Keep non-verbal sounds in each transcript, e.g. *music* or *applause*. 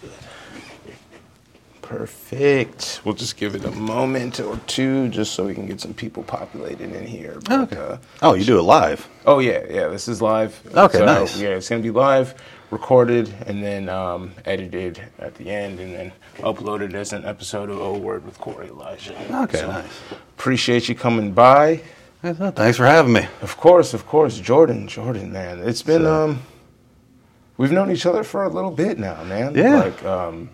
good. Perfect. We'll just give it a moment or two just so we can get some people populated in here. But, Okay. uh, Oh, you do it live. oh, yeah, yeah, this is live. Okay, So, nice. Yeah, it's going to be live, recorded, and then um, edited at the end, and then uploaded as an episode of O Word with Corey Elijah. Okay, So, nice. Appreciate you coming by. Thanks for having me. Of course, of course, Jordan, Jordan, man. It's been So- um, we've known each other for a little bit now, man. Yeah. Like um,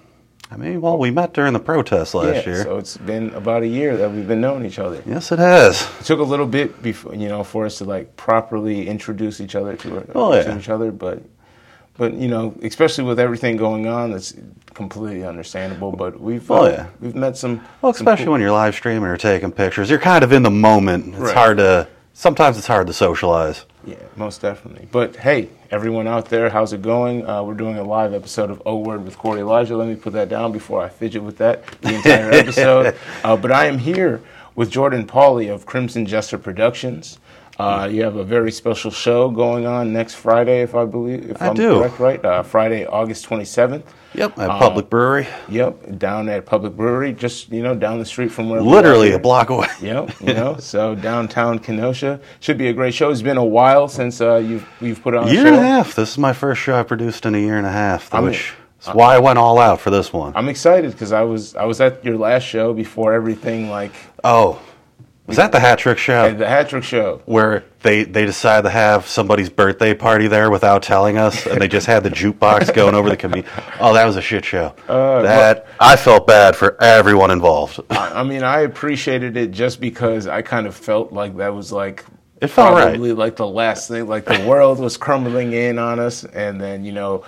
I mean, well, we met during the protest last yeah, year. So it's been about a year that we've been knowing each other. yes, it has. It took a little bit before, you know, for us to like properly introduce each other to, Oh, to yeah. each other, but. But you know, especially with everything going on, it's completely understandable. But we've Oh, uh, yeah. we've met some. Well, some especially cool- when you're live streaming or taking pictures, you're kind of in the moment. It's Right. hard to. Sometimes it's hard to socialize. Yeah, most definitely. But hey, everyone out there, how's it going? Uh, we're doing a live episode of O Word with Corey Elijah. Let me put that down before I fidget with that the entire *laughs* episode. Uh, but I am here with Jordan Pauley of Crimson Jester Productions. Uh, you have a very special show going on next Friday, if I believe, if I am do. correct, right? Uh, Friday, August twenty seventh. Yep, at Um, Public Brewery, Yep, down at Public Brewery, just you know, down the street from where literally a block away. Yep, you know, *laughs* so downtown Kenosha should be a great show. It's been a while since uh, you've you've put on a year show. and a half. This is my first show I produced in a year and a half, I'm- which is why I went all out for this one. I'm excited because I was I was at your last show before everything like oh, was that the hat trick show the hat trick show. where they they decided to have somebody's birthday party there without telling us, and they just had the jukebox *laughs* going over the community? Oh, that was a shit show. Uh, that I felt bad for everyone involved. I, I mean, I appreciated it just because I kind of felt like that was like It felt right. probably like the last thing, like the world was crumbling in on us, and then you know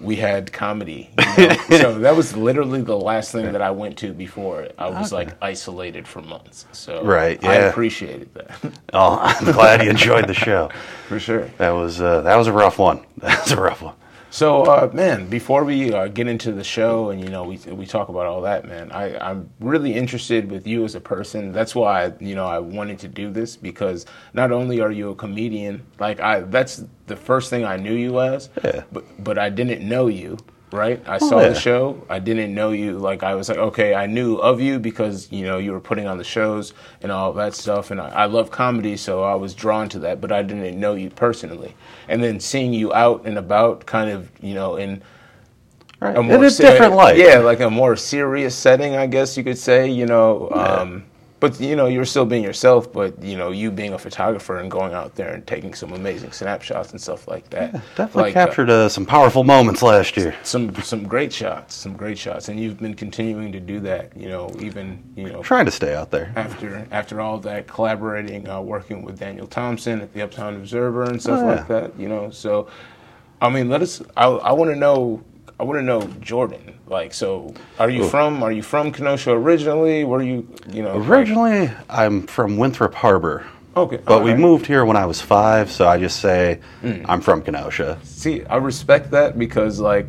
we had comedy. You know? *laughs* so that was literally the last thing that I went to before I was like isolated for months. So Right, I appreciated that Oh, I'm glad you enjoyed the show. *laughs* for sure. That was uh, that was a rough one. *laughs* That was a rough one. So, uh, man, before we uh, get into the show and you know we we talk about all that, man, I I'm really interested with you as a person. That's why you know I wanted to do this because not only are you a comedian, like I that's the first thing I knew you as, Yeah. but but I didn't know you. Right, I saw yeah. the show. I didn't know you. Like I was like, okay, I knew of you because you know you were putting on the shows and all that stuff. And I, I love comedy, so I was drawn to that. But I didn't know you personally. And then seeing you out and about, kind of, you know, in Right. a In a se- different light. Yeah, like a more serious setting, I guess you could say. You know, um, but you know, you're still being yourself. But you know, you being a photographer and going out there and taking some amazing snapshots and stuff like that. Definitely Like, uh, captured uh, some powerful moments last year. some some great shots, some great shots, and you've been continuing to do that. You know, even you know Trying to stay out there. after after all that collaborating, uh, working with Daniel Thompson at the Uptown Observer and stuff Oh, yeah. like that. You know, so I mean, let us. I, I want to know. I want to know Jordan. Like, so are you from? Are you from Kenosha originally? Were you? You know, like- Originally, I'm from Winthrop Harbor. Okay, But we moved here when I was five, so I just say Mm. I'm from Kenosha. See, I respect that because like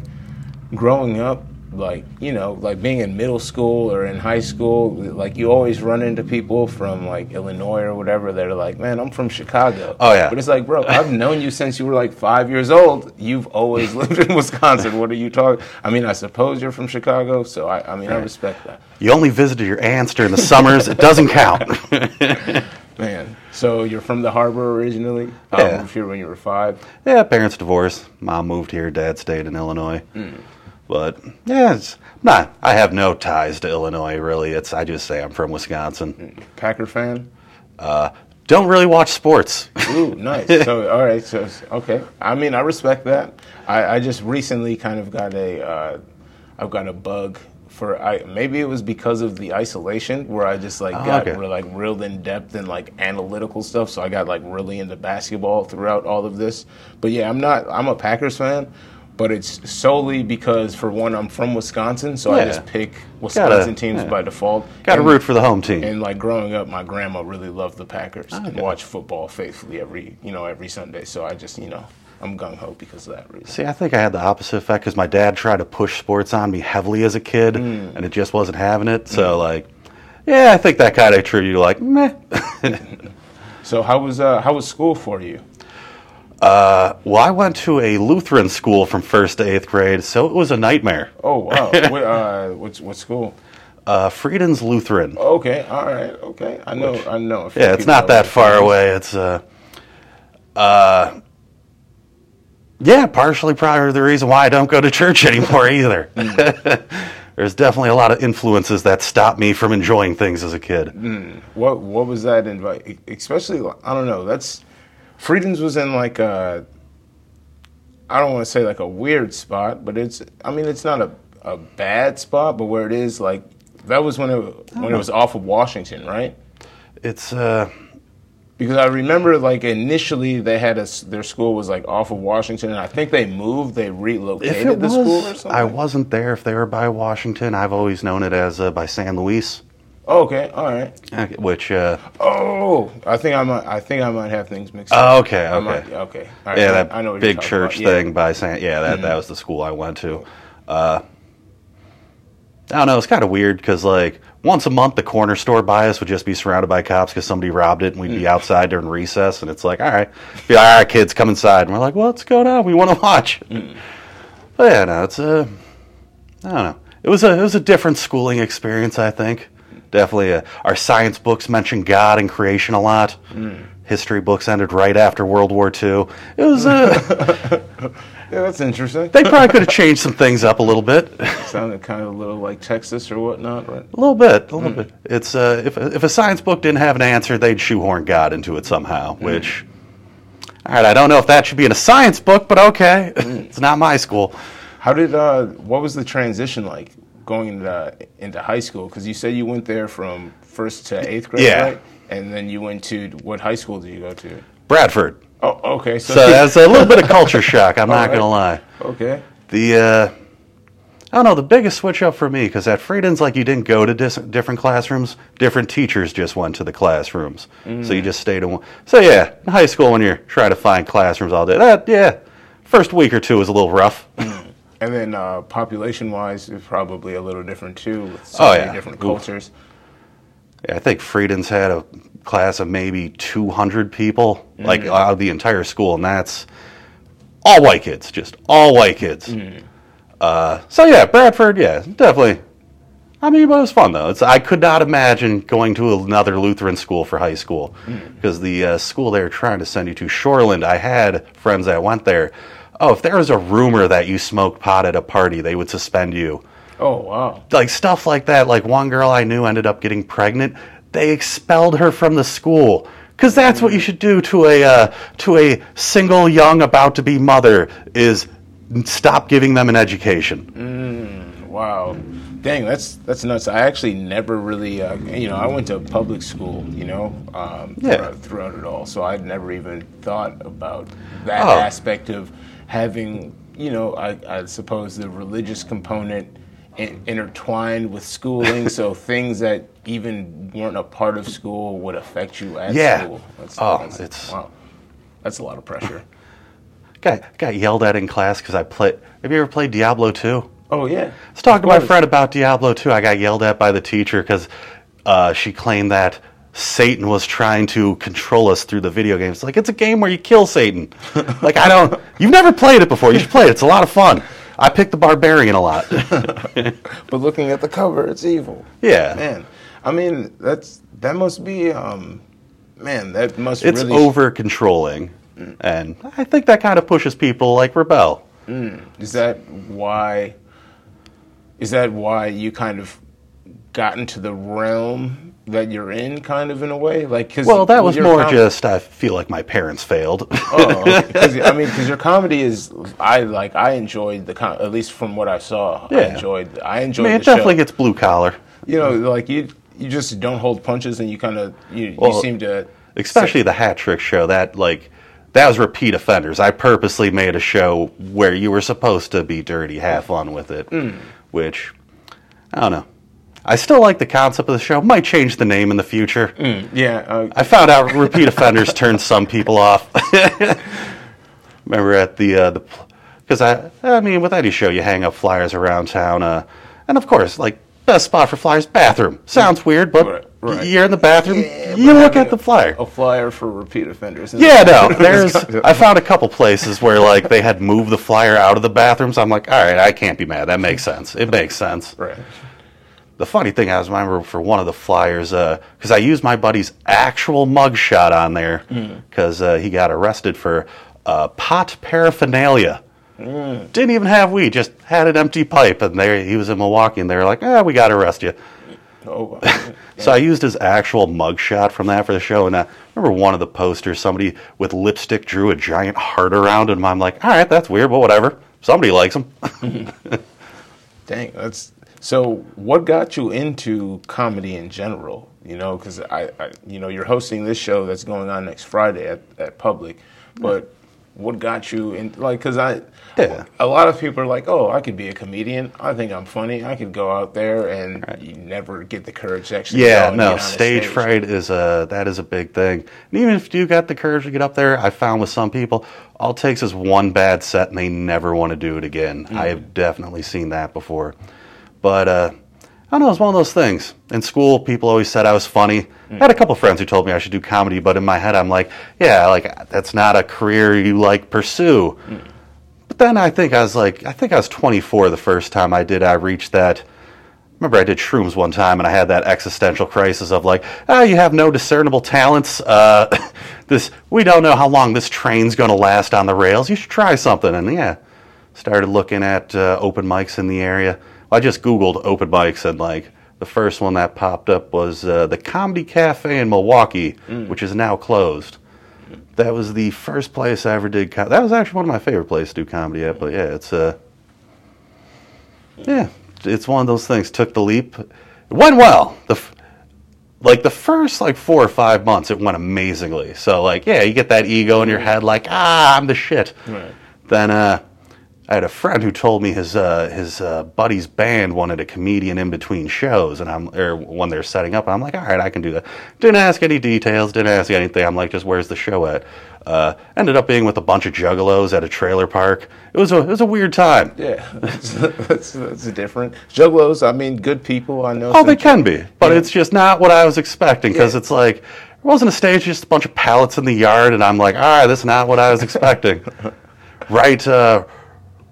growing up, like you know, like being in middle school or in high school, like you always run into people from like Illinois or whatever that are like, "Man, I'm from Chicago." Oh, yeah. But it's like, bro, I've known you since you were like five years old. You've always *laughs* lived in Wisconsin. What are you talking? I mean, I suppose you're from Chicago, so I, I mean, I respect that, You only visited your aunts during the summers. It doesn't count. *laughs* *laughs* man. So you're from the harbor originally. Yeah. Um, here when you were five. yeah, parents divorced. Mom moved here. Dad stayed in Illinois. Hmm. But yeah, it's not. I have no ties to Illinois really. It's I just say I'm from Wisconsin. Packer fan. Don't really watch sports. Ooh, *laughs* nice. So, all right. So, okay. I mean, I respect that. I, I just recently kind of got a, uh, I've got a bug for. I maybe it was because of the isolation where I just like Oh, got okay. re- like real in depth and like analytical stuff. So I got like really into basketball throughout all of this. But yeah, I'm not. I'm a Packers fan. But it's solely because, for one, I'm from Wisconsin, so I just pick Wisconsin teams yeah. by default. Got to root for the home team. and like growing up, my grandma really loved the Packers and watched football faithfully every you know every Sunday. So I just you know I'm gung ho because of that reason. See, I think I had the opposite effect because my dad tried to push sports on me heavily as a kid, Hmm. and it just wasn't having it. So, like, yeah, I think that kind of attributed you like, meh. *laughs* *laughs* So how was uh, how was school for you? Uh, well, I went to a Lutheran school from first to eighth grade, so it was a nightmare. Oh wow. *laughs* what, uh, what's what school? Uh, Frieden's Lutheran. Okay, all right, okay. I know, I know. Yeah, it's not that far away. It's uh, uh, yeah, partially probably the reason why I don't go to church *laughs* anymore either. *laughs* There's definitely a lot of influences that stop me from enjoying things as a kid. What what was that invite? Especially, I don't know. That's Frieden's was in like a. I don't want to say like a weird spot, but it's. I mean, it's not a a bad spot, but where it is like that was when it when it was off of Washington, right? It's uh, Because I remember like initially they had a their school was like off of Washington, and I think they moved, they relocated the school or something. I wasn't there. If they were by Washington, I've always known it as uh, by San Luis, Oh, okay, all right. Okay, which uh, Oh, I think I might. I think I might have things mixed up. oh, okay, I okay. might- okay. All right, yeah, I- that I know big church about. Yeah. Mm-hmm. thing by San. Yeah, that that was the school I went to. Uh, I don't know. It's kind of weird because like once a month, the corner store by us would just be surrounded by cops because somebody robbed it, and we'd be Mm. outside during recess, and it's like, all right, be like, all right, kids, come inside, and we're like, what's going on? We want to watch. Mm. But yeah, no, it's a. I don't know. It was a it was a different schooling experience. I think definitely. Uh, our science books mention God and creation a lot. Mm. History books ended right after World War II. It was. Uh, *laughs* Yeah, that's interesting. they probably could have changed some things up a little bit. *laughs* Sounded kind of a little like Texas or whatnot, right? A little bit, a little bit. It's uh, if if a science book didn't have an answer, they'd shoehorn God into it somehow. Which, all right, I don't know if that should be in a science book, but okay, *laughs* it's not my school. How did uh, what was the transition like going into into high school? Because you said you went there from first to eighth grade, Yeah. right? And then you went to what high school did you go to? Bradford. Oh, okay. So, So that's a little bit of culture shock. I'm not *laughs* right. gonna lie. okay. The uh, I don't know the biggest switch up for me because at Frieden's like you didn't go to dis- different classrooms, different teachers just went to the classrooms, so you just stayed in one. So yeah, in high school when you're trying to find classrooms all day, that yeah, first week or two was a little rough. And then uh, population wise, it's probably a little different too. With so Oh, many yeah. different Oof. cultures. I think Frieden's had a class of maybe 200 people, like out of the entire school, and that's all white kids, just all white kids. Uh, so yeah, Bradford, yeah, definitely. I mean, but it was fun though. It's I could not imagine going to another Lutheran school for high school because the uh, school they were trying to send you to, Shoreland. I had friends that went there. Oh, if there was a rumor that you smoked pot at a party, they would suspend you Oh wow. like stuff like that. Like one girl I knew ended up getting pregnant. They expelled her from the school because that's what you should do to a uh, to a single young about to be mother is stop giving them an education. Wow, dang, that's that's nuts. I actually never really, uh, you know, I went to public school, you know, um, Yeah. throughout, throughout it all. So I'd never even thought about that Oh. aspect of having, you know, I, I suppose the religious component in, intertwined with schooling. *laughs* so things that even weren't a part of school would affect you at Yeah. school. That's, Oh, that's- it's- wow. That's a lot of pressure. *laughs* Got got yelled at in class because I played. Have you ever played Diablo two? Oh yeah. I was talking to my friend about Diablo 2. I got yelled at by the teacher because uh, she claimed that Satan was trying to control us through the video games. Like, it's a game where you kill Satan. *laughs* like, I don't. You've never played it before. You should play it. It's a lot of fun. I picked the barbarian a lot. *laughs* But looking at the cover, it's evil. yeah. Man, I mean that's that must be um, man, that must It's really over controlling. And I think that kind of pushes people like rebel. Is that why? Is that why you kind of got to the realm that you're in, kind of in a way? Like, cause Well, that was more com- just I feel like my parents failed. Oh, okay. I mean, because your comedy is, I like, I enjoyed the com- at least from what I saw. I Yeah. enjoyed, I I enjoyed mean, the it definitely show. gets blue collar. you know, like you, you just don't hold punches, and you kind of, you, Well, you seem to, especially the hat trick show that like that was repeat offenders i purposely made a show where you were supposed to be dirty have fun with it hmm. which i don't know i still like the concept of the show might change the name in the future yeah. Uh, i found out repeat offenders turned some people off *laughs* remember at the uh, the because i i mean with any show you hang up flyers around town uh, and of course like best spot for flyers, bathroom. Sounds weird, but Right, right. you're in the bathroom. Yeah, you look at the flyer. A flyer for repeat offenders. Yeah, no. *laughs* There's. I found a couple places where like they had moved the flyer out of the bathrooms. I'm like, all right, I can't be mad. That makes sense. It makes sense. right. The funny thing I was remember for one of the flyers because I used my buddy's actual mugshot on there because uh, he got arrested for uh, pot paraphernalia. Didn't even have weed, just had an empty pipe, and there he was in Milwaukee, and they were like, "Ah, we got to arrest you." Oh. *laughs* So I used his actual mugshot from that for the show, and I remember one of the posters, somebody with lipstick drew a giant heart around him. I'm like, all right, that's weird, but whatever. Somebody likes him. *laughs* *laughs* Dang, that's so. What got you into comedy in general? You know, because I, I, you know, you're hosting this show that's going on next Friday at, at Public, but what got you in? Like, because I, Yeah. a lot of people are like, oh, I could be a comedian. I think I'm funny. I could go out there, and you never get the courage to actually. go Yeah, no, on stage fright is a that is a big thing. And even if you got the courage to get up there, I found with some people, all it takes is one bad set and they never want to do it again. Mm-hmm. I have definitely seen that before. But uh, I don't know, it's one of those things. In school, people always said I was funny. I had a couple friends who told me I should do comedy, but in my head, I'm like, yeah, like that's not a career you like pursue. But then I think I was like, I think I was 24 the first time I did. I reached that. Remember, I did shrooms one time, and I had that existential crisis of like, oh, you have no discernible talents. Uh, *laughs* this we don't know how long this train's going to last on the rails. You should try something. And yeah, started looking at uh, open mics in the area. I just Googled open mics, and like the first one that popped up was uh, the Comedy Cafe in Milwaukee, which is now closed. That was the first place I ever did. Com- that was actually one of my favorite places to do comedy at. But yeah, it's uh, yeah, it's one of those things. Took the leap, it went well. The f- like the first like four or five months, it went amazingly. So like, yeah, you get that ego in your head, like ah, I'm the shit. Right. Then uh, I had a friend who told me his uh, his uh, buddy's band wanted a comedian in between shows, and I'm or when they're setting up. I'm like, all right, I can do that. Didn't ask any details, didn't ask anything. I'm like, just where's the show at? Uh, ended up being with a bunch of juggalos at a trailer park. It was a it was a weird time. Yeah, *laughs* that's, that's, that's different. Juggalos, I mean, good people. I know. Oh, they can be, but Yeah. it's just not what I was expecting because Yeah. it's like it wasn't a stage, just a bunch of pallets in the yard, and I'm like, all right, this is not what I was expecting. *laughs* right, uh,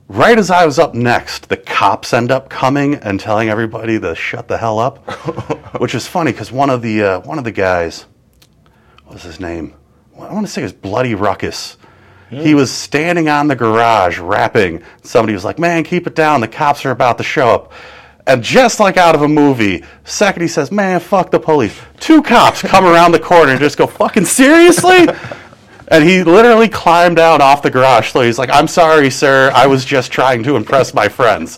right as I was up next, the cops end up coming and telling everybody to shut the hell up, *laughs* which is funny because one of the uh, one of the guys, what was his name? I want to say it was Bloody Ruckus. He was standing on the garage rapping. Somebody was like, "Man, keep it down. The cops are about to show up." And just like out of a movie, second he says, "Man, fuck the police." Two cops come around the corner and just go, "Fucking seriously?" *laughs* And he literally climbed down off the garage. So he's like, "I'm sorry, sir. I was just trying to impress my friends."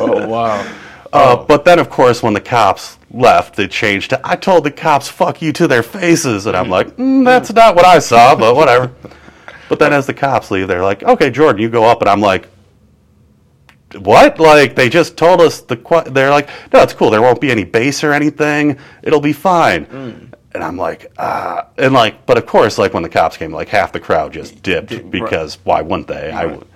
Oh wow. *laughs* Uh, but then, of course, when the cops left, they changed to, I told the cops, fuck you to their faces. And I'm like, mm, that's not what I saw, but whatever. but then as the cops leave, they're like, okay, Jordan, you go up. And I'm like, what? Like, they just told us the, qu-. they're like, no, it's cool. There won't be any bass or anything. It'll be fine. And I'm like, ah. And like, but of course, like when the cops came, like half the crowd just dipped because why wouldn't they? I would.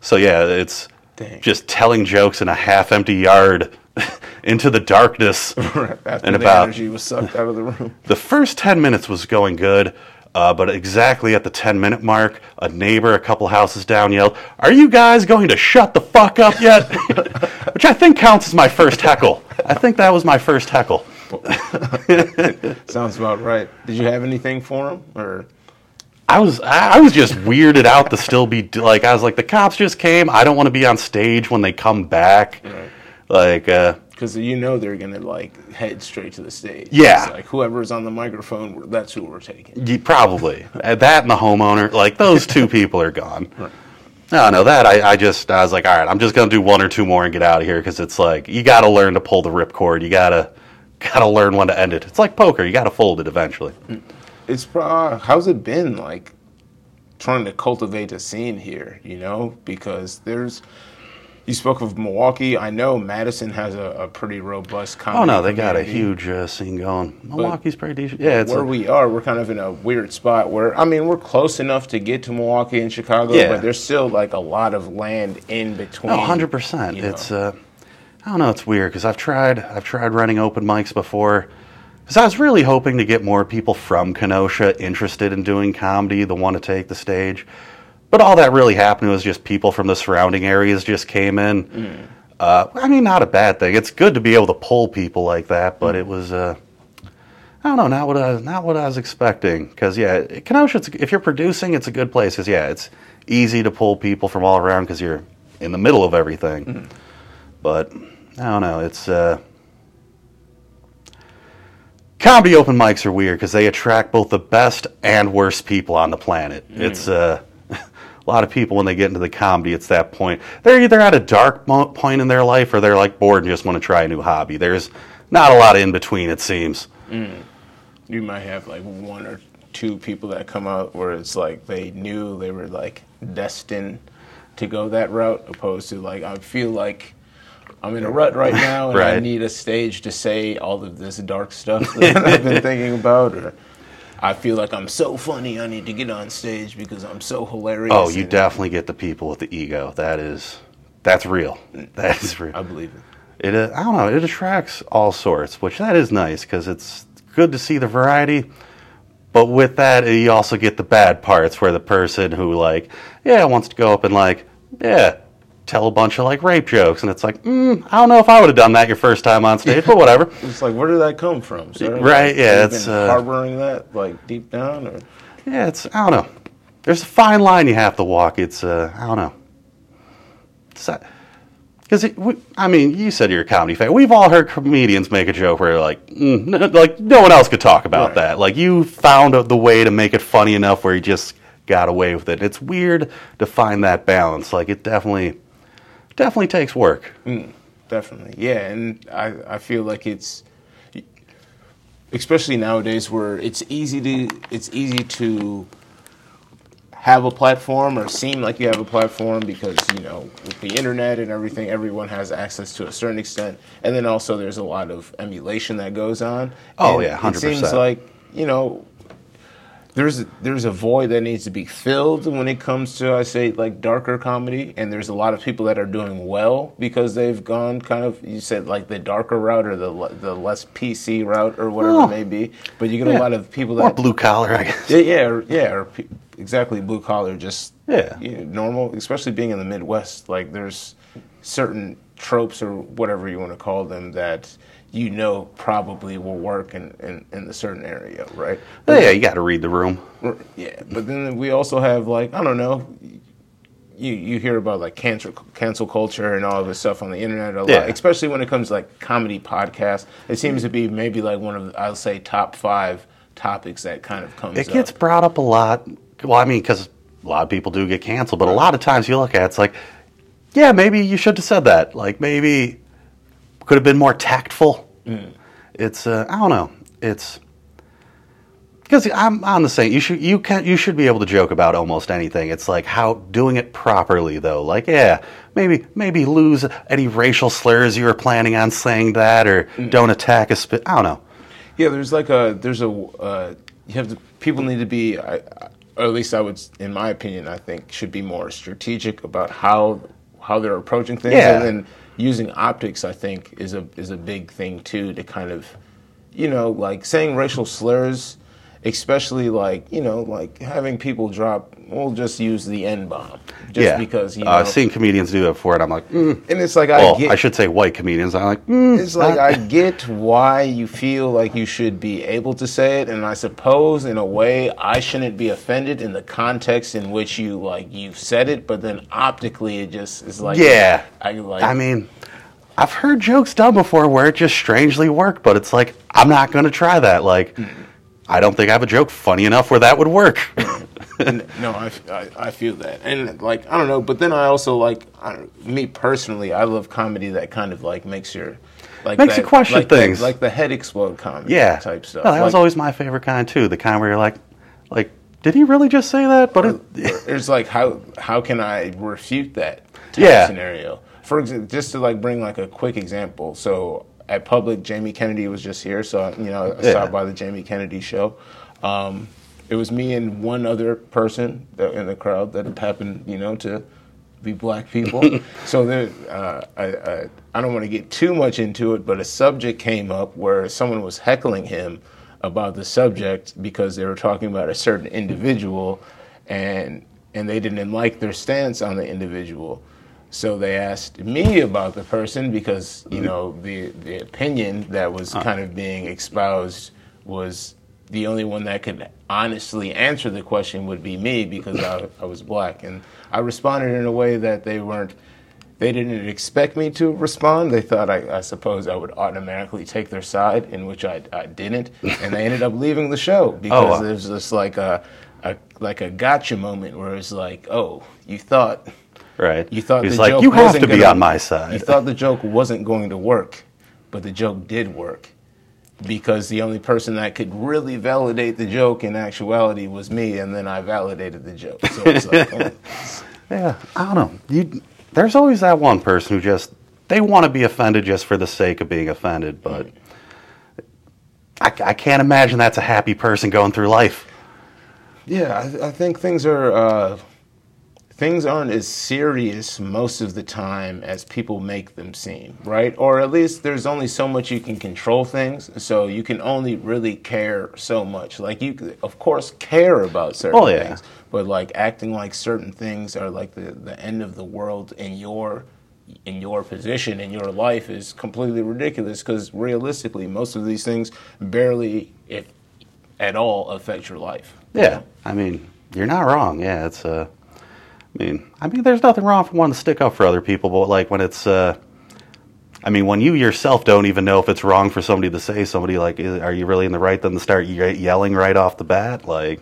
So yeah, it's Dang. just telling jokes in a half-empty yard *laughs* into the darkness. *laughs* After and the about energy was sucked out of the room. *laughs* the first ten minutes was going good, uh, but exactly at the ten-minute mark, a neighbor a couple houses down yelled, "Are you guys going to shut the fuck up yet?" Which I think counts as my first heckle. I think that was my first heckle. *laughs* Sounds about right. Did you have anything for him, or I was I was just weirded out to still be like I was like the cops just came. I don't want to be on stage when they come back. Right. Like uh, because you know they're gonna like head straight to the stage? Yeah. It's like whoever's on the microphone, that's who we're taking. Ye- Probably. Uh, that and the homeowner, like those two *laughs* people are gone. No, no, that I, I just I was like, all right, I'm just gonna do one or two more and get out of here because it's like you got to learn to pull the ripcord. You gotta *laughs* gotta learn when to end it. It's like poker. You got to fold it eventually. It's pro- how's it been like trying to cultivate a scene here? You know, because there's. You spoke of Milwaukee. I know Madison has a, a pretty robust comedy. Oh no, they got a huge uh, scene going. Milwaukee's pretty decent. Yeah, it's where a- we are, we're kind of in a weird spot where I mean we're close enough to get to Milwaukee and Chicago, Yeah. but there's still like a lot of land in between. No, hundred percent. It's uh, I don't know. It's weird because I've tried I've tried running open mics before. Because I was really hoping to get more people from Kenosha interested in doing comedy, the want to take the stage. But all that really happened was just people from the surrounding areas just came in. Uh, I mean, not a bad thing. It's good to be able to pull people like that, but it was. Uh, I don't know, not what I not what I was expecting. Because yeah, Kenosha, if you're producing, it's a good place. Because yeah, it's easy to pull people from all around because you're in the middle of everything. But I don't know, it's uh, comedy open mics are weird because they attract both the best and worst people on the planet. It's uh, *laughs* a lot of people when they get into the comedy. It's that point they're either at a dark point in their life or they're like bored and just want to try a new hobby. There's not a lot of in between. It seems. You might have like one or two people that come out where it's like they knew they were like destined to go that route, opposed to like I feel like I'm in a rut right now and I need a stage to say all of this dark stuff *laughs* that I've been thinking about, or I feel like I'm so funny I need to get on stage because I'm so hilarious. Oh, you definitely get the people with the ego. That is, that's real. That is real. I believe it. It, uh, I don't know. It attracts all sorts, which that is nice because it's good to see the variety. But with that, you also get the bad parts where the person who like, yeah, wants to go up and like, yeah, tell a bunch of like rape jokes, and it's like, mm, I don't know if I would have done that your first time on stage, but whatever. *laughs* It's like, where did that come from? Right, yeah, it's, been uh, harboring that like deep down, or Yeah, it's I don't know. There's a fine line you have to walk. It's uh, I don't know. Because I mean, you said you're a comedy fan. We've all heard comedians make a joke where like, mm, n- like no one else could talk about Right. that. Like you found the way to make it funny enough where you just got away with it. It's weird to find that balance. Like it definitely, definitely takes work. Mm, definitely, yeah, and I I feel like it's especially nowadays where it's easy to it's easy to have a platform or seem like you have a platform because you know with the internet and everything everyone has access to a certain extent. And then also there's a lot of emulation that goes on. Oh, And yeah, it seems like you know there's a, there's a void that needs to be filled when it comes to I say like darker comedy, and there's a lot of people that are doing well because they've gone kind of you said like the darker route or the the less PC route or whatever Oh. it may be. But you get Yeah. a lot of people More that blue collar, I guess. yeah yeah or, yeah or pe- exactly blue collar just Yeah. you know, normal, especially being in the Midwest. Like there's certain tropes or whatever you want to call them that you know probably will work in, in, in the certain area, right? Oh, yeah, you got to read the room. Yeah, but then we also have like I don't know. You you hear about like cancel cancel culture and all of this stuff on the internet a lot, Yeah. especially when it comes to like comedy podcasts. It seems to be maybe like one of I'll say top five topics that kind of comes. It gets up. brought up a lot. Well, I mean, because a lot of people do get canceled, but a lot of times you look at it, it's like, yeah, maybe you should have said that. Like maybe could have been more tactful. It's uh, I don't know. It's because I'm on the same. You should you can you should be able to joke about almost anything. It's like how doing it properly though. Like yeah, maybe maybe lose any racial slurs you were planning on saying that, or don't attack a spit. I don't know. Yeah, there's like a there's a uh, you have to people need to be, I, I- or at least I would, in my opinion, I think should be more strategic about how how they're approaching things, Yeah. and then using optics. I think is a is a big thing too to kind of, you know, like saying racial slurs, especially like you know like having people drop. We'll just use the n bomb, just yeah, because you know. uh, I've seen comedians do it for it I'm like, mm. and it's like well, I get I should say white comedians. I'm like, mm, it's like I *laughs* get why you feel like you should be able to say it, and I suppose in a way I shouldn't be offended in the context in which you like you've said it, but then optically it just is like yeah. I like I mean, I've heard jokes done before where it just strangely worked, but it's like I'm not going to try that. Like, I don't think I have a joke funny enough where that would work. *laughs* No, I, I, I feel that, and like I don't know, but then I also like I me personally, I love comedy that kind of like makes your like Makes that, you question like the- things. like the head explode comedy yeah, type stuff. No, that was always my favorite kind too. The kind where you're like, like, did he really just say that? But it, it's like how how can I refute that Yeah. scenario? For example, just to like bring like a quick example. So at public, Jamie Kennedy was just here, so you know I Yeah. stopped by the Jamie Kennedy show. Um, it was me and one other person that, in the crowd that happened, you know, to be black people. *laughs* so there, uh, I, I, I don't want to get too much into it, but a subject came up where someone was heckling him about the subject because they were talking about a certain individual, and and they didn't like their stance on the individual. So they asked me about the person because you know the the opinion that was uh. kind of being espoused was the only one that could honestly answer the question would be me because I, I was black, and I responded in a way that they weren't. They didn't expect me to respond. They thought I, I suppose I would automatically take their side, in which I, I didn't, and they ended up leaving the show *laughs* oh, because wow. there's this like a, a like a gotcha moment where it's like, oh, you thought Right. you thought He's the like, joke you have to be gonna- on my side. You thought the joke wasn't going to work, but the joke did work because the only person that could really validate the joke in actuality was me, and then I validated the joke. So it's like, *laughs* oh, Yeah, I don't know. You, there's always that one person who just they want to be offended just for the sake of being offended, but I, I can't imagine that's a happy person going through life. yeah, I, I think things are. Uh, Things aren't as serious most of the time as people make them seem, right? Or at least there's only so much you can control things, so you can only really care so much. Like you, of course, care about certain Oh, yeah. things, but like acting like certain things are like the, the end of the world in your in your position in your life is completely ridiculous because realistically most of these things barely if at all affect your life Yeah, I mean, you're not wrong. Yeah, it's uh, I mean, I mean, there's nothing wrong for wanting to stick up for other people, but like when it's uh, I mean, when you yourself don't even know if it's wrong for somebody to say somebody like, are you really in the right? Then to start yelling right off the bat, like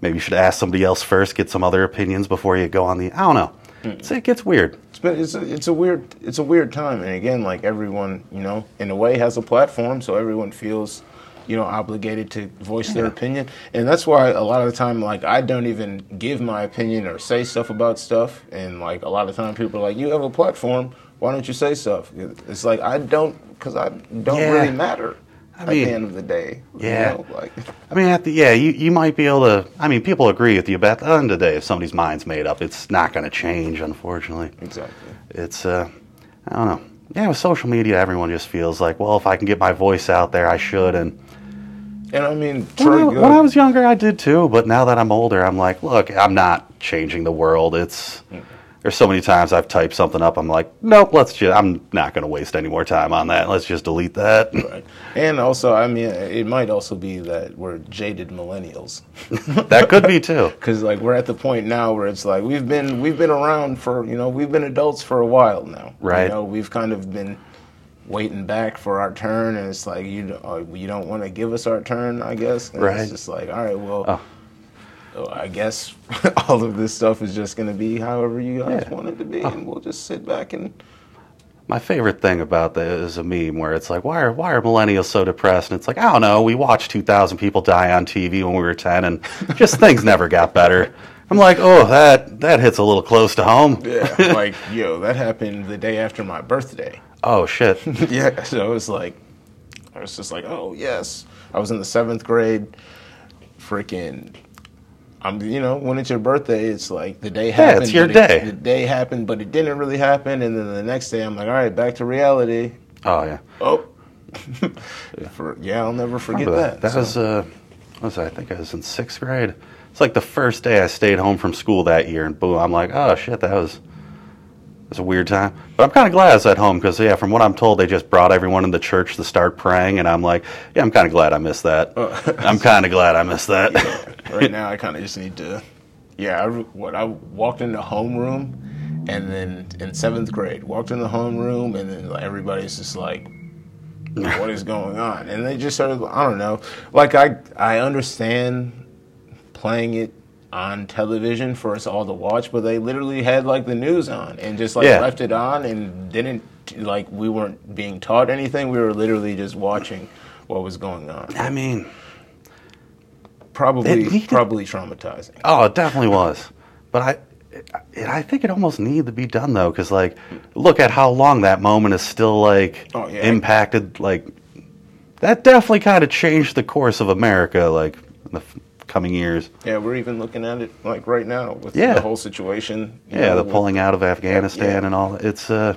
maybe you should ask somebody else first, get some other opinions before you go on the. I don't know. It's, it gets weird. It's been it's a, it's a weird it's a weird time, and again, like everyone, you know, in a way has a platform, so everyone feels, you know, obligated to voice their opinion, and that's why a lot of the time, like I don't even give my opinion or say stuff about stuff, and like a lot of time people are like, you have a platform, why don't you say stuff? It's like I don't because I don't Yeah. really matter. I at the end of the day, you yeah. know, like I mean, at the, yeah, you, you might be able to. I mean, people agree with you, but at the end of the day, if somebody's mind's made up, it's not going to change, unfortunately. exactly. It's, uh, I don't know. Yeah, with social media, everyone just feels like, well, if I can get my voice out there, I should. And And I mean, when I, when I was younger, I did too. But now that I'm older, I'm like, look, I'm not changing the world. It's there's so many times I've typed something up. I'm like, nope, let's just. I'm not going to waste any more time on that. Let's just delete that. Right. And also, I mean, it might also be that we're jaded millennials. *laughs* that could be too. because like we're at the point now where it's like we've been we've been around for you know we've been adults for a while now Right. you know we've kind of been waiting back for our turn and it's like you don't- uh, you don't want to give us our turn I guess and Right. it's just like all right well Oh. oh, I guess *laughs* all of this stuff is just going to be however you guys Yeah. Oh. want it to be and we'll just sit back and My favorite thing about that is a meme where it's like, why are why are millennials so depressed? And it's like, I don't know. We watched 2,000 people die on TV when we were 10, and *laughs* just things never got better. I'm like, oh, that that hits a little close to home. yeah *laughs* like yo that happened the day after my birthday Oh shit. *laughs* *laughs* yeah, so it was like, I was just like, oh yes, I was in the seventh grade, freaking. I'm, you know, when it's your birthday, it's like the day happened. Yeah, it's your it- day. the day happened, but it didn't really happen. And then the next day, I'm like, all right, back to reality. Oh yeah. Oh, *laughs* For, yeah, I'll never forget Remember that. That So- was uh, what was I? I think I was in sixth grade. It's like the first day I stayed home from school that year, and boom, I'm like, oh shit, that was was a weird time. But I'm kind of glad I was at home because yeah, from what I'm told, they just brought everyone in the church to start praying, and I'm like, yeah, I'm kind of glad I missed that. Oh. I'm kind of glad I missed that. right now I kind of just need to. Yeah, I, what I walked in the homeroom, and then in seventh grade, walked in the homeroom, and then like, everybody's just like, "What is going on?" And they just sort of, I don't know. Like I, I understand playing it on television for us all to watch, but they literally had like the news on and just like Yeah. left it on and didn't like we weren't being taught anything. We were literally just watching what was going on. I mean, Probably, needed- probably traumatizing. Oh, it definitely was. But I, it, I think it almost needed to be done though, because like, look at how long that moment is still like Oh, yeah. impacted. Like, that definitely kind of changed the course of America. Like, the coming years. Yeah, we're even looking at it like right now with Yeah. the whole situation. Yeah, know, the pulling out of Afghanistan Yeah. and all. It's uh,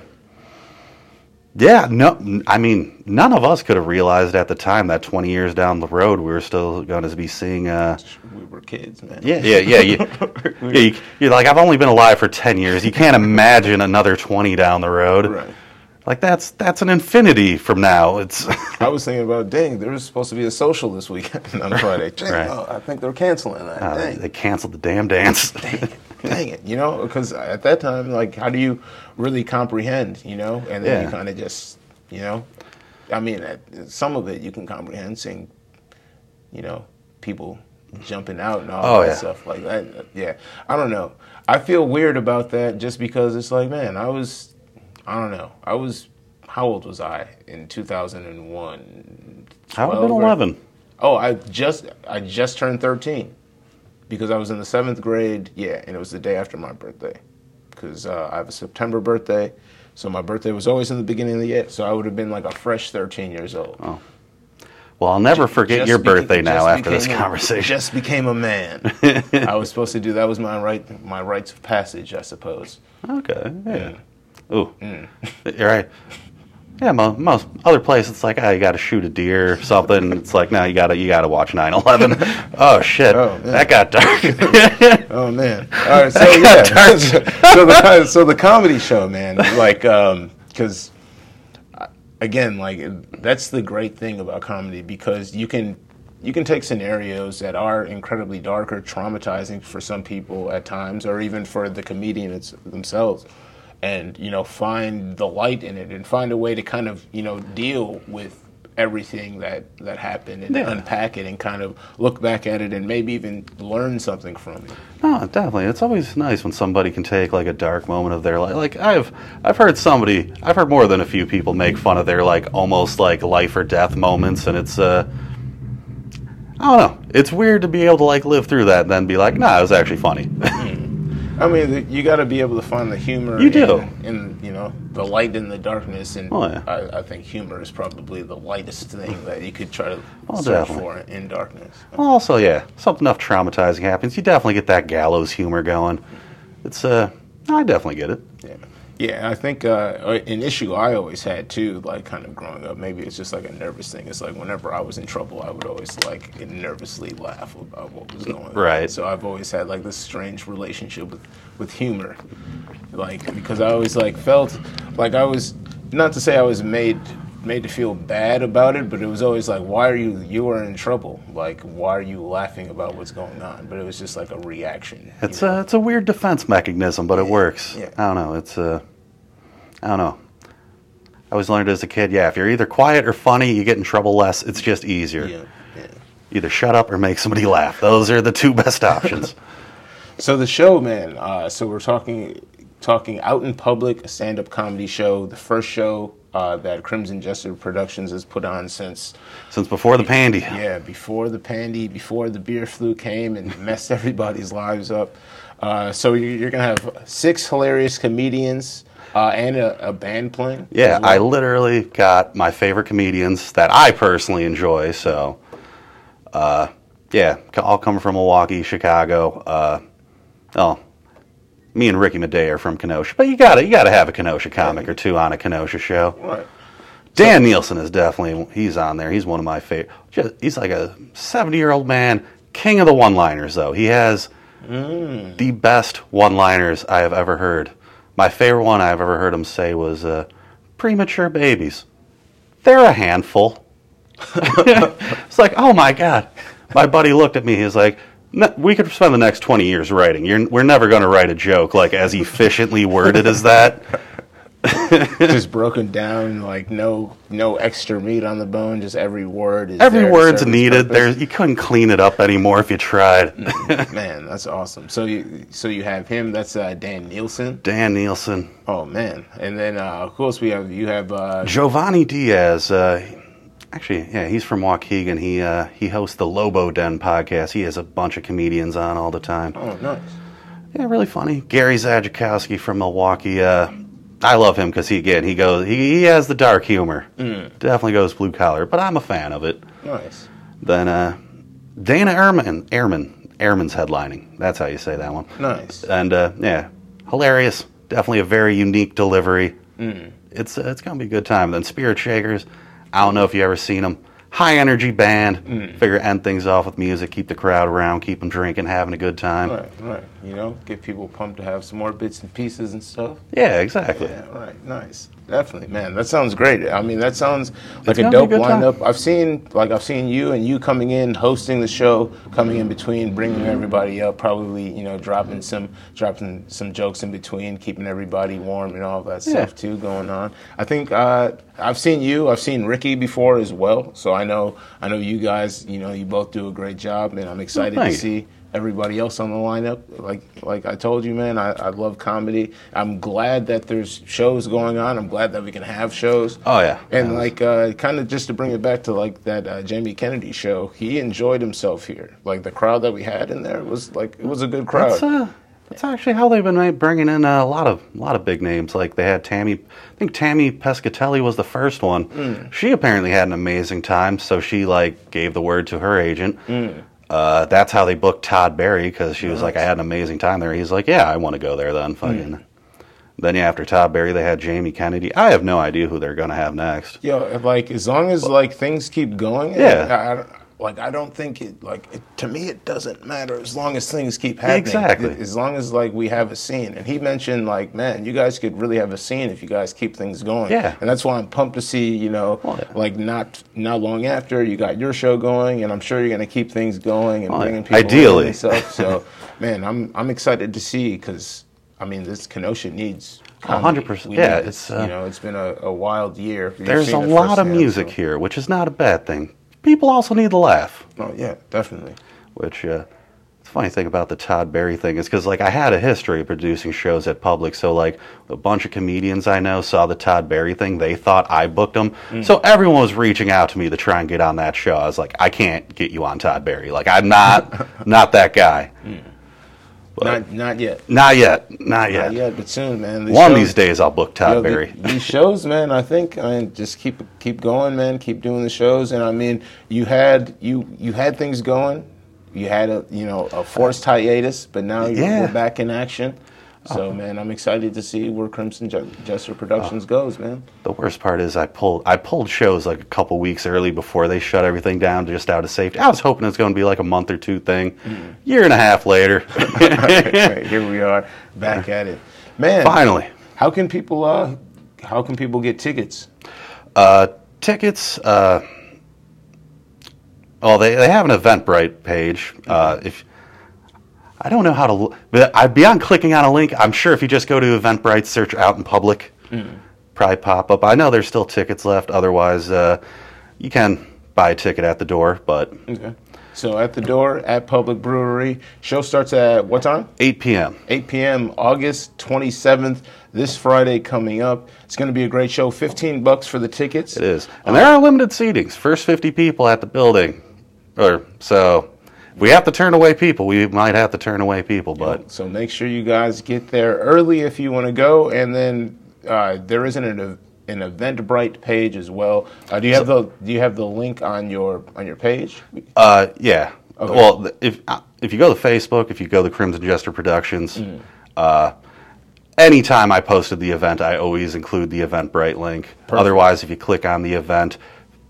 yeah, no, I mean, none of us could have realized at the time that 20 years down the road we were still going to be seeing. Uh, We were kids, man. yeah, yeah, yeah. You, *laughs* yeah you, you're like, I've only been alive for 10 years. You can't imagine another 20 down the road. Right. Like that's that's an infinity from now. It's *laughs* I was thinking about, dang, there was supposed to be a social this weekend on Friday. *laughs* Dang, Right. oh, I think they're canceling that. uh, dang. they canceled the damn dance. *laughs* dang it, dang it, you know, because at that time, like, how do you really comprehend, you know? And then Yeah. you kind of just, you know, I mean, at, some of it you can comprehend, seeing, you know, people jumping out and all Oh, that yeah. stuff like that. Yeah, I don't know. I feel weird about that just because it's like, man, I was, I don't know, I was, how old was I in 2001? I would have been 11. Oh, I just I just turned 13 because I was in the seventh grade. Yeah, and it was the day after my birthday because uh, I have a September birthday, so my birthday was always in the beginning of the year. So I would have been like a fresh 13 years old. Oh. Well, I'll never forget Just your beca- birthday now after this a- conversation. Just became a man. *laughs* I was supposed to do that was my right my rites of passage, I suppose. Okay. Yeah. Ooh. Mm. You're right. Yeah, mo- most other places it's like, oh, you got to shoot a deer or something. It's like, no, you got to you got to watch 9/11. *laughs* oh shit, Oh, that got dark. *laughs* Oh man! All right, so *laughs* yeah, so the so the comedy show, man, like, um, because uh, again, like that's the great thing about comedy because you can you can take scenarios that are incredibly dark or traumatizing for some people at times, or even for the comedian themselves, and you know find the light in it and find a way to kind of you know deal with everything that that happened and Yeah. unpack it and kind of look back at it and maybe even learn something from it. no, definitely. It's always nice when somebody can take like a dark moment of their life. Like I've I've heard somebody, I've heard more than a few people make fun of their like almost like life or death moments, and it's uh. I don't know. It's weird to be able to like live through that and then be like, nah, it was actually funny. I mean, you got to be able to find the humor. You do. in, in you know the light in the darkness, and Oh, yeah. I, I think humor is probably the lightest thing that you could try to Oh, search definitely. for in darkness. Also, yeah, something enough traumatizing happens. You definitely get that gallows humor going. It's uh, I definitely get it. Yeah, yeah. I think uh, an issue I always had too, like kind of growing up. Maybe it's just like a nervous thing. It's like whenever I was in trouble, I would always like nervously laugh about what was going on. Right. So I've always had like this strange relationship with with humor, like because I always like felt like I was not to say I was made made to feel bad about it, but it was always like, why are you you are in trouble? Like, why are you laughing about what's going on? But it was just like a reaction. It's know? a it's a weird defense mechanism, but it works. yeah. I don't know. It's uh, I don't know. I always learned as a kid, yeah, if you're either quiet or funny, you get in trouble less. It's just easier. yeah, yeah. Either shut up or make somebody laugh. Those are the two best options. *laughs* So the show, man. Uh, so we're talking talking out in public, a stand-up comedy show. The first show uh, that Crimson Jester Productions has put on since Since before the pandy. yeah before the pandy, before the beer flu came and *laughs* messed everybody's lives up. Uh, so you're, you're gonna have six hilarious comedians uh, and a, a band playing. Yeah, well. I literally got my favorite comedians that I personally enjoy. So, uh, yeah, all come from Milwaukee, Chicago. Uh, oh, me and Ricky Madeja are from Kenosha, but you gotta you gotta have a Kenosha comic or two on a Kenosha show. right. Dan Nielsen is definitely he's on there. He's one of my favorite. He's like a seventy year old man, king of the one liners though. He has the best one liners I have ever heard. My favorite one I've ever heard him say was uh, "premature babies." They're a handful. *laughs* it's like, oh my god. My buddy looked at me. He's like, "Ne- "We could spend the next twenty years writing. You're, we're never going to write a joke like as efficiently worded as that." *laughs* just broken down, like no no extra meat on the bone. Just every word is Every there word's needed. purpose. There's you couldn't clean it up anymore if you tried. *laughs* Man, that's awesome. So you so you have him. That's uh, Dan Nielsen. Dan Nielsen, Oh man, and then uh, of course we have you have uh, Jhovany Diaz. Uh, actually, yeah, he's from Waukegan. He uh, he hosts the Lobo Den podcast. He has a bunch of comedians on all the time. oh nice. Yeah, really funny. Gary Zajackowski from Milwaukee. I love him because he again he goes he, he has the dark humor. Mm. Definitely goes blue collar, but I'm a fan of it. Nice. Then uh, Dana Ehrmann, Ehrmann, Ehrmann's headlining. That's how you say that one. Nice. And uh, yeah, hilarious. Definitely a very unique delivery. Mm. It's uh, it's gonna be a good time. Then Spirit Shakers. I don't know if you ever seen them. High energy band. Mm. Figure end things off with music. Keep the crowd around. Keep them drinking, having a good time. Right, right. You know, get people pumped to have some more bits and pieces and stuff. Yeah, exactly. Yeah, right. Nice. Definitely, man. That sounds great. I mean, that sounds like a gonna a dope good time. lineup. I've seen, like, I've seen you and you coming in, hosting the show, coming in between, bringing everybody up, probably, you know, dropping some, dropping some jokes in between, keeping everybody warm and all that Yeah. stuff too going on. I think uh, I've seen you, I've seen Ricky before as well, so I know, I know you guys, you know, you both do a great job, and I'm excited to see everybody else on the lineup. Like like I told you, man, I, I love comedy. I'm glad that there's shows going on. I'm glad that we can have shows. Oh, yeah. And Yeah. like uh, kind of just to bring it back to like that uh, Jamie Kennedy show, he enjoyed himself here. Like the crowd that we had in there was like it was a good crowd. That's, uh, that's actually how they've been bringing in uh, a lot of a lot of big names. Like they had Tammy, I think Tammy Pescatelli was the first one. Mm. She apparently had an amazing time, so she like gave the word to her agent. Mm. Uh, that's how they booked Todd Barry because she was like, I had an amazing time there. He's like, Yeah, I want to go there then. Fucking. Mm. Then yeah, after Todd Barry, they had Jamie Kennedy. I have no idea who they're gonna have next. Yo, like as long as like things keep going, Yeah. I, I, like I don't think it like it, to me it doesn't matter as long as things keep happening. Exactly. As long as like we have a scene, and he mentioned like, man, you guys could really have a scene if you guys keep things going. Yeah. and that's why I'm pumped to see you know Oh, yeah. like not not long after you got your show going, and I'm sure you're gonna keep things going and Oh, bringing people Ideally. and stuff. So, *laughs* man, I'm I'm excited to see because. I mean, this Kenosha needs. 100%. Yeah, it's, uh, you know, it's been a, a wild year. There's a lot of music so- here, which is not a bad thing. People also need to laugh. Oh yeah, definitely. Which uh, the funny thing about the Todd Barry thing is because like I had a history of producing shows at Public, so like a bunch of comedians I know saw the Todd Barry thing. They thought I booked them, Mm. so everyone was reaching out to me to try and get on that show. I was like, I can't get you on Todd Barry. Like I'm not *laughs* not that guy. But Not not yet. not yet, not yet. Not yet, but soon, man. These One of these days I'll book Todd yo, the- Barry. these *laughs* shows, man. I think I mean just keep keep going, man. Keep doing the shows, and I mean you had you you had things going. You had a you know a forced hiatus, but now you're, Yeah. back in action. So man, I'm excited to see where Crimson Jester Productions goes, man. The worst part is I pulled I pulled shows like a couple weeks early before they shut everything down just out of safety. I was hoping it's going to be like a month or two thing. Mm. Year and a half later, *laughs* Right, here we are, back at it, man. finally. How can people uh how can people get tickets? Uh, tickets. Uh, oh, they they have an Eventbrite page. Uh, if I don't know how to, l- but I beyond clicking on a link, I'm sure if you just go to Eventbrite, search out in public, probably pop up. I know there's still tickets left. Otherwise, uh, you can buy a ticket at the door, but Okay. So at the door at Public Brewery. Show starts at what time? 8 p.m. 8 p.m. August 27th. This Friday coming up. It's going to be a great show. 15 bucks for the tickets. It is, and there are limited seatings. First 50 people at the building, or so. We have to turn away people. We might have to turn away people, but So make sure you guys get there early if you want to go, and then uh, there isn't an an Eventbrite page as well. Uh, do you have the Do you have the link on your on your page? Uh, yeah. Okay. Well, if uh, if you go to Facebook, if you go to Crimson Jester Productions, Mm. uh, anytime I posted the event, I always include the Eventbrite link. Otherwise, if you click on the event,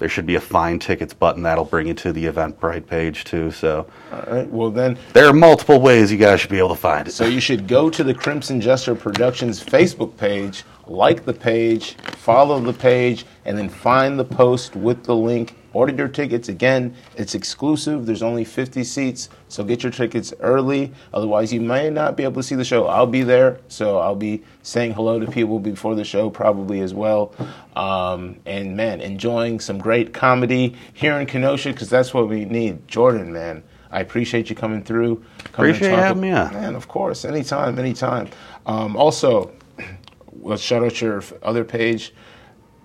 there should be a find tickets button that'll bring you to the Eventbrite page too. So All right. Well then, there are multiple ways you guys should be able to find it. So you should go to the Crimson Jester Productions Facebook page, like the page, follow the page, and then find the post with the link. Order your tickets. Again, it's exclusive. There's only 50 seats, so get your tickets early. Otherwise, you may not be able to see the show. I'll be there, so I'll be saying hello to people before the show, probably as well. Um, and man, enjoying some great comedy here in Kenosha, because that's what we need. Jordan, man. I appreciate you coming through. Coming Appreciate talk- having me on. Man, of course, anytime, anytime. Um, also, *clears throat* let's shout out your other page,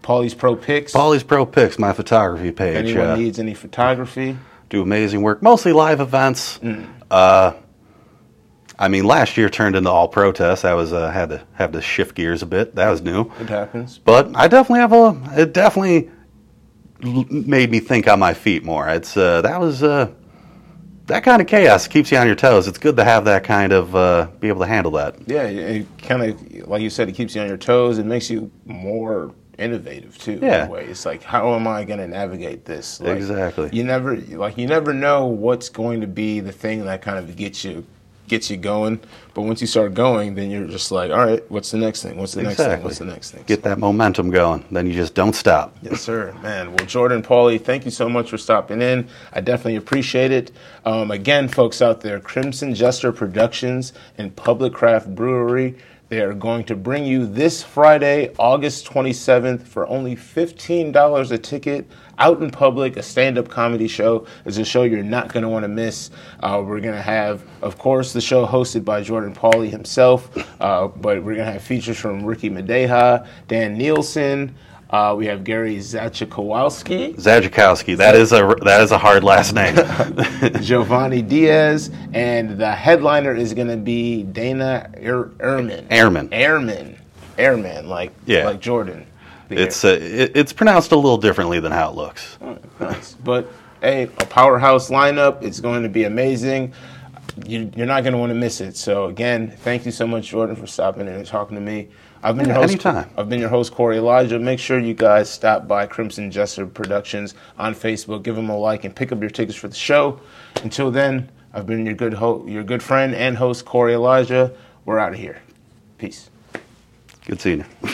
Paulie's Pro Pics. Paulie's Pro Pics, my photography if page. anyone uh, needs any photography, do amazing work, mostly live events. Mm. Uh, I mean, last year turned into all protests. I was uh, had to have to shift gears a bit. That was new, it happens. but I definitely have a. It definitely made me think on my feet more. It's uh, that was uh, that kind of chaos keeps you on your toes. It's good to have that kind of uh, be able to handle that. Yeah, it kind of like you said, it keeps you on your toes. It makes you more innovative too. Yeah. In a way, it's like how am I going to navigate this? Like, Exactly. You never like you never know what's going to be the thing that kind of gets you gets you going. But once you start going, then you're just like, all right, what's the next thing? What's the next thing? What's the next thing? Get that momentum going. Then you just don't stop. Yes, sir, man. Well, Jordan Pauley, thank you so much for stopping in. I definitely appreciate it. Um, again, folks out there, Crimson Jester Productions and Public Craft Brewery. They are going to bring you this Friday, August 27th, for only $15 a ticket out in public, a stand up comedy show. It's a show you're not going to want to miss. Uh, we're going to have, of course, the show hosted by Jordan Pauley himself, uh, but we're going to have features from Ricky Madeja, Dan Nielsen. Uh, we have Gary Zachikowski, Zajackowski. That is a that is a hard last name. *laughs* Jhovany Diaz, and the headliner is going to be Dana Er- Ehrmann. Airman. Airman. Airman, like Yeah. like Jordan. It's uh, it, it's pronounced a little differently than how it looks. Nice. But hey, a powerhouse lineup. It's going to be amazing. You, you're not going to want to miss it. So again, thank you so much, Jordan, for stopping in and talking to me. I've been Yeah, your host. anytime. I've been your host, Corey Elijah. Make sure you guys stop by Crimson Jester Productions on Facebook. Give them a like and pick up your tickets for the show. Until then, I've been your good ho- your good friend and host, Corey Elijah. We're out of here. Peace. Good seeing you.